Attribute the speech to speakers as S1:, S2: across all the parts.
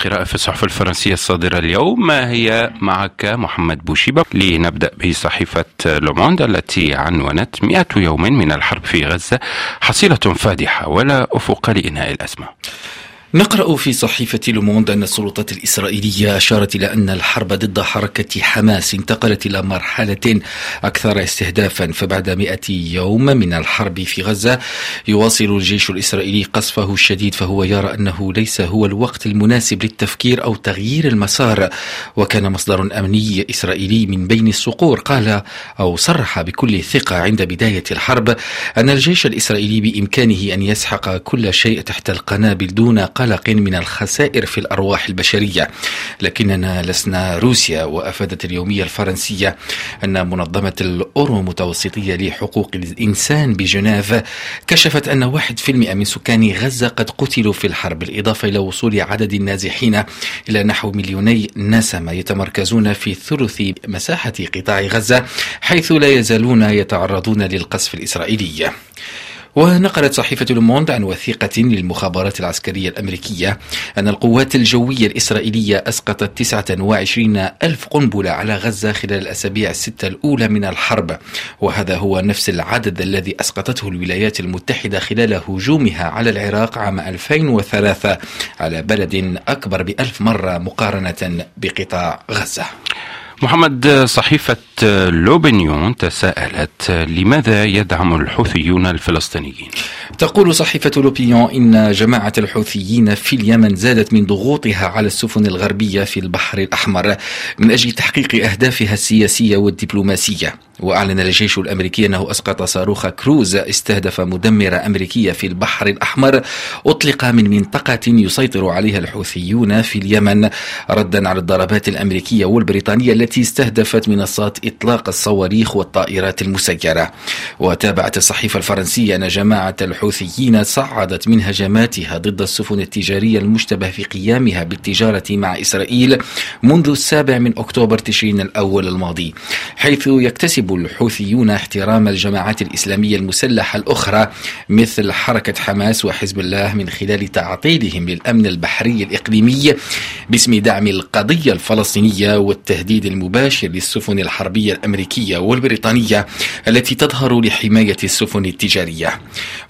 S1: قراءة في الصحف الفرنسية الصادرة اليوم هي معك محمد بوشيبة؟ لنبدأ بصحيفة لوموند التي عنونت 100 يوم من الحرب في غزة حصيلة فادحة ولا أفق لإنهاء الأزمة؟
S2: نقرأ في صحيفة لوموند أن السلطات الإسرائيلية أشارت إلى أن الحرب ضد حركة حماس انتقلت إلى مرحلة أكثر استهدافا فبعد مئة يوم من الحرب في غزة يواصل الجيش الإسرائيلي قصفه الشديد فهو يرى أنه ليس هو الوقت المناسب للتفكير أو تغيير المسار وكان مصدر أمني إسرائيلي من بين الصقور. قال أو صرح بكل ثقة عند بداية الحرب أن الجيش الإسرائيلي بإمكانه أن يسحق كل شيء تحت القنابل دون قلق قلق من الخسائر في الأرواح البشرية. لكننا لسنا روسيا وأفادت اليومية الفرنسية أن منظمة الأورو متوسطية لحقوق الإنسان بجنيف كشفت أن واحد في المئة من سكان غزة قد قتلوا في الحرب بالإضافة إلى وصول عدد النازحين إلى نحو مليوني نسمة يتمركزون في ثلث مساحة قطاع غزة حيث لا يزالون يتعرضون للقصف الإسرائيلي. ونقلت صحيفة لوموند عن وثيقة للمخابرات العسكرية الأمريكية أن القوات الجوية الإسرائيلية أسقطت 29 ألف قنبلة على غزة خلال الأسابيع الستة الأولى من الحرب. وهذا هو نفس العدد الذي أسقطته الولايات المتحدة خلال هجومها على العراق عام 2003 على بلد أكبر بألف مرة مقارنة بقطاع غزة.
S1: محمد صحيفة لوبنيون تساءلت لماذا يدعم الحوثيون الفلسطينيين؟
S2: تقول صحيفة لوبيون إن جماعة الحوثيين في اليمن زادت من ضغوطها على السفن الغربية في البحر الأحمر من أجل تحقيق أهدافها السياسية والدبلوماسية وأعلن الجيش الأمريكي أنه أسقط صاروخ كروز استهدف مدمرة أمريكية في البحر الأحمر أطلق من منطقة يسيطر عليها الحوثيون في اليمن ردا على الضربات الأمريكية والبريطانية التي استهدفت منصات إطلاق الصواريخ والطائرات المسيرة. وتابعت الصحيفة الفرنسية أن جماعة الحوثيين صعدت من هجماتها ضد السفن التجارية المشتبه في قيامها بالتجارة مع إسرائيل منذ السابع من أكتوبر تشرين الأول الماضي حيث يكتسب الحوثيون احترام الجماعات الإسلامية المسلحة الأخرى مثل حركة حماس وحزب الله من خلال تعطيلهم للأمن البحري الإقليمي باسم دعم القضية الفلسطينية والتهديد المباشر للسفن الحربية الأمريكية والبريطانية التي تظهر لحماية السفن التجارية.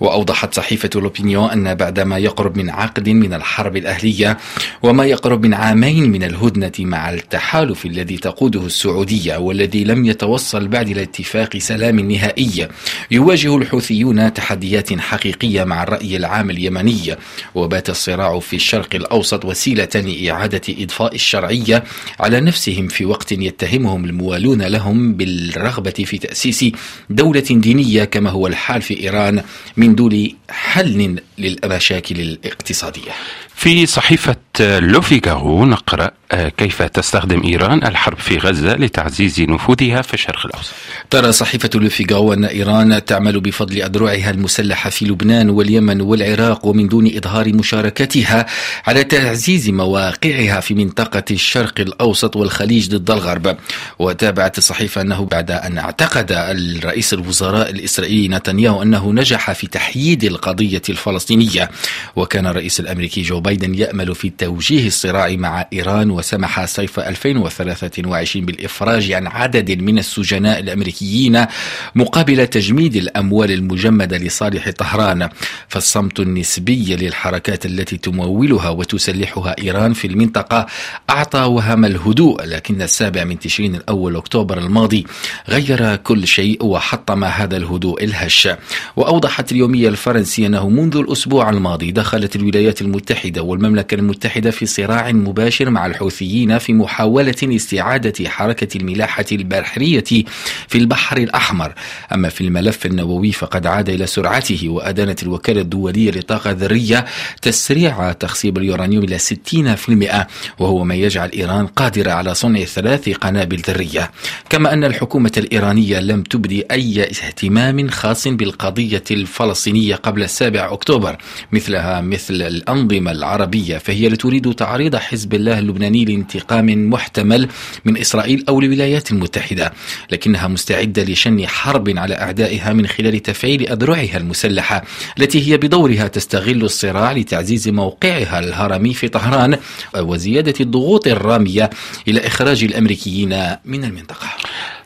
S2: وأوضحت صحيفة لوبينيون أن بعدما يقرب من عقد من الحرب الأهلية وما يقرب من عامين من الهدنة مع التحالف الذي تقوده السعودية والذي لم يتوصل بعد إلى اتفاق سلام نهائي يواجه الحوثيون تحديات حقيقية مع الرأي العام اليمني. وبات الصراع في الشرق الأوسط وسيلة لإعادة إضفاء الشرعية على نفسهم في وقت يتهمهم الموالون لهم بالرغبة في تأسيس دولة دينية كما هو الحال في إيران من دون حل للمشاكل الاقتصادية.
S1: في صحيفة لوفيغارو نقرأ كيف تستخدم إيران الحرب في غزة لتعزيز نفوذها في الشرق الأوسط.
S2: ترى صحيفة لوفيغارو أن إيران تعمل بفضل أذرعها المسلحة في لبنان واليمن والعراق ومن دون إظهار مشاركتها على تعزيز مواقعها في منطقة الشرق الأوسط والخليج ضد الغرب. وتابعت الصحيفة أنه بعد أن اعتقد الرئيس الوزراء الإسرائيلي نتنياهو أنه نجح في تحييد القضية الفلسطينية وكان الرئيس الأمريكي جو بايدن يأمل في توجيه الصراع مع إيران وسمح صيف 2023 بالإفراج عن عدد من السجناء الأمريكيين مقابل تجميد الأموال المجمدة لصالح طهران. فالصمت النسبي للحركات التي تمولها وتسلحها إيران في المنطقة أعطى وهم الهدوء لكن السابع من تشرين الأول أكتوبر الماضي غير كل شيء وحطم هذا الهدوء الهش. وأوضحت اليومية الفرنسية أنه منذ الأسبوع الماضي دخلت الولايات المتحدة والمملكة المتحدة في صراع مباشر مع الحوثيين في محاولة استعادة حركة الملاحة البحرية في البحر الأحمر. أما في الملف النووي فقد عاد إلى سرعته وأدانت الوكالة الدولية للطاقة الذرية تسريع تخصيب اليورانيوم إلى 60% وهو ما يجعل إيران قادرة على صنع ثلاث قنابل ذرية. كما أن الحكومة الإيرانية لم تبدي أي اهتمام خاص بالقضية الفلسطينية قبل السابع أكتوبر. أكتوبر مثلها مثل الأنظمة العربية فهي تريد تعريض حزب الله اللبناني لانتقام محتمل من إسرائيل أو الولايات المتحدة لكنها مستعدة لشن حرب على أعدائها من خلال تفعيل أذرعها المسلحة التي هي بدورها تستغل الصراع لتعزيز موقعها الهرمي في طهران وزيادة الضغوط الرامية إلى إخراج الأمريكيين من المنطقة.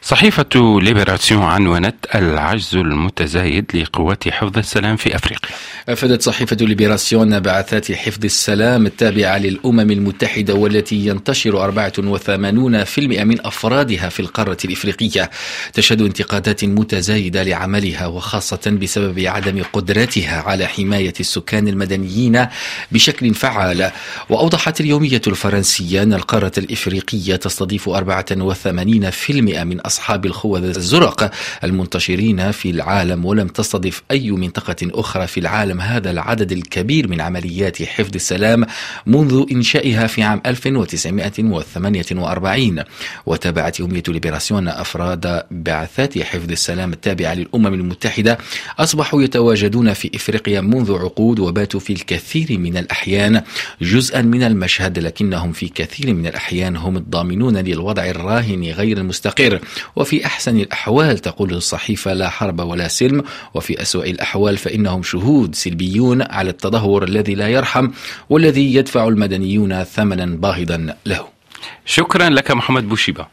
S1: صحيفة ليبراسيون عنونت العجز المتزايد لقوات حفظ السلام في أفريقيا.
S2: أفادت صحيفة ليبراسيون بعثات حفظ السلام التابعة للأمم المتحدة والتي ينتشر 84% من أفرادها في القارة الإفريقية. تشهد انتقادات متزايدة لعملها وخاصة بسبب عدم قدرتها على حماية السكان المدنيين بشكل فعال. وأوضحت اليومية الفرنسية أن القارة الإفريقية تستضيف 84% من أصحاب الخوذ الزرق المنتشرين في العالم ولم تستضف أي منطقة أخرى في العالم. هذا العدد الكبير من عمليات حفظ السلام منذ إنشائها في عام 1948 وتابعت يومية ليبراسيون أفراد بعثات حفظ السلام التابعة للأمم المتحدة. أصبحوا يتواجدون في إفريقيا منذ عقود وباتوا في الكثير من الأحيان جزءا من المشهد لكنهم في كثير من الأحيان هم الضامنون للوضع الراهن غير المستقر. وفي أحسن الأحوال تقول الصحيفة لا حرب ولا سلم وفي أسوأ الأحوال فإنهم شهود سلبيون على التدهور الذي لا يرحم والذي يدفع المدنيون ثمنا باهظا له.
S1: شكرا لك محمد بوشيبة.